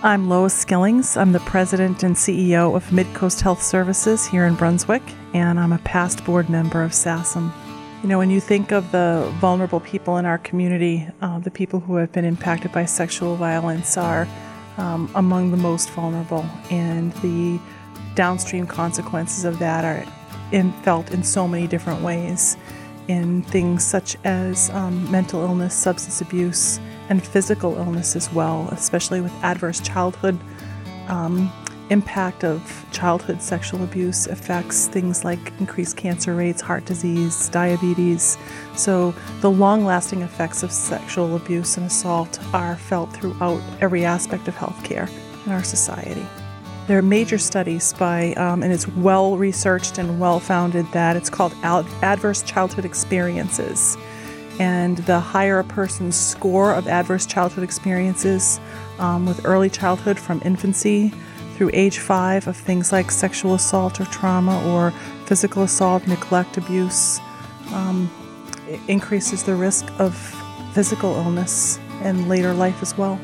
I'm Lois Skillings. I'm the president and CEO of Midcoast Health Services here in Brunswick, and I'm a past board member of SASM. You know, when you think of the vulnerable people in our community, uh, the people who have been impacted by sexual violence are um, among the most vulnerable, and the downstream consequences of that are in, felt in so many different ways in things such as um, mental illness, substance abuse, and physical illness as well, especially with adverse childhood um, impact of childhood sexual abuse affects things like increased cancer rates, heart disease, diabetes. So, the long lasting effects of sexual abuse and assault are felt throughout every aspect of healthcare in our society. There are major studies by, um, and it's well researched and well founded, that it's called Adverse Childhood Experiences and the higher a person's score of adverse childhood experiences um, with early childhood from infancy through age five of things like sexual assault or trauma or physical assault, neglect, abuse, um, increases the risk of physical illness in later life as well.